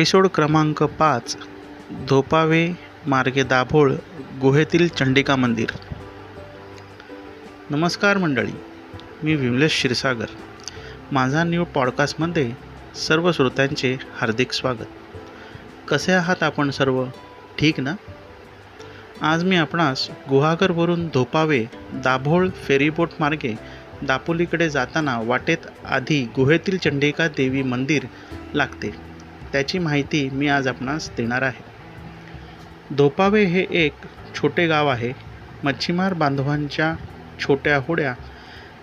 Episode क्रमांक पाच धोपावे मार्गे दाभोळ गुहेतील चंडिका मंदिर. नमस्कार मंडळी मी विमलेश क्षीरसागर. माझा न्यू पॉडकास्टमध्ये सर्व श्रोत्यांचे हार्दिक स्वागत. कसे आहात आपण सर्व? ठीक ना? आज मी आपणास गुहागरवरून धोपावे दाभोळ फेरीबोट मार्गे दापोलीकडे जाताना वाटेत आधी गुहेतील चंडिका देवी मंदिर लागते. त्याची माहिती मी आज आपणास देणार आहे. धोपावे हे एक छोटे गाव आहे. मच्छीमार बांधवांच्या छोट्या होड्या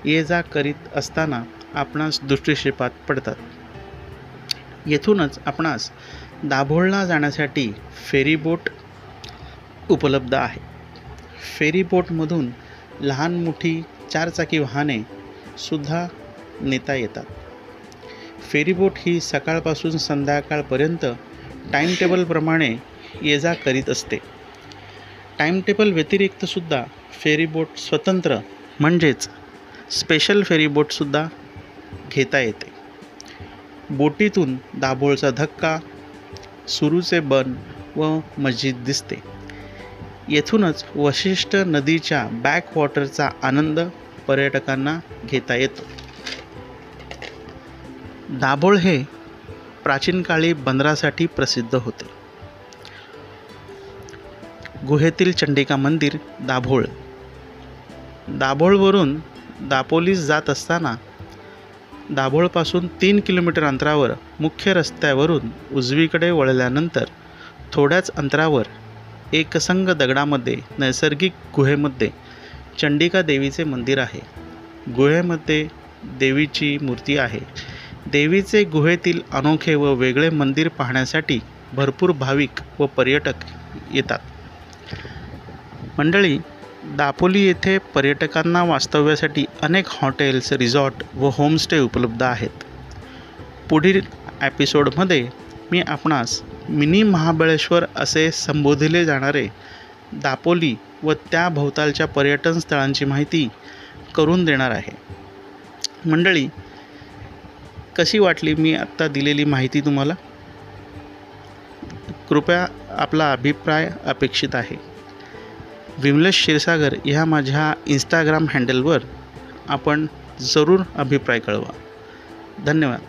ये जा करीत असताना आपणास दृष्टिक्षेपात पडतात. येथूनच आपणास दाभोळला जाण्यासाठी फेरीबोट उपलब्ध आहे. फेरीबोटमधून लहान मोठी चारचाकी वाहने सुद्धा नेता येतात. फेरीबोट ही सकाळपासून संध्याकाळपर्यंत टाईमटेबलप्रमाणे ये जा करीत असते. टाईमटेबल व्यतिरिक्तसुद्धा फेरीबोट स्वतंत्र म्हणजेच स्पेशल फेरीबोटसुद्धा घेता येते. बोटीतून दाभोळचा धक्का सुरूचे बन व मस्जिद दिसते. येथूनच वशिष्ठ नदीच्या बॅकवॉटरचा आनंद पर्यटकांना घेता येतो. दाभोळ हे प्राचीन काळी बंदरासाठी प्रसिद्ध होते. गुहेतील चंडिका मंदिर दाभोळ. दाभोळवरून दापोलीस जात असताना दाभोळपासून तीन किलोमीटर अंतरावर मुख्य रस्त्यावरून उजवीकडे वळल्यानंतर थोड्याच अंतरावर एकसंग दगडामध्ये नैसर्गिक गुहेमध्ये चंडिका देवीचे मंदिर आहे. गुहेमध्ये देवीची मूर्ती आहे. देवीचे गुहेतील अनोखे व वेगळे मंदिर पाहण्यासाठी भरपूर भाविक व पर्यटक येतात. मंडळी दापोली येथे पर्यटकांना वास्तव्यासाठी अनेक हॉटेल्स रिसॉर्ट व होमस्टे उपलब्ध आहेत. पुढील एपिसोडमध्ये मी आपणास मिनी महाबळेश्वर असे संबोधिले जाणारे दापोली व त्या भोवतालच्या पर्यटन स्थळांची माहिती करून देणार आहे. मंडळी कशी वाटली मी आत्ता दिलेली माहिती तुम्हाला? कृपया आपला अभिप्राय अपेक्षित आहे. विमलेश क्षीरसागर ह्या माझ्या इंस्टाग्राम हँडलवर आपण जरूर अभिप्राय कळवा. धन्यवाद.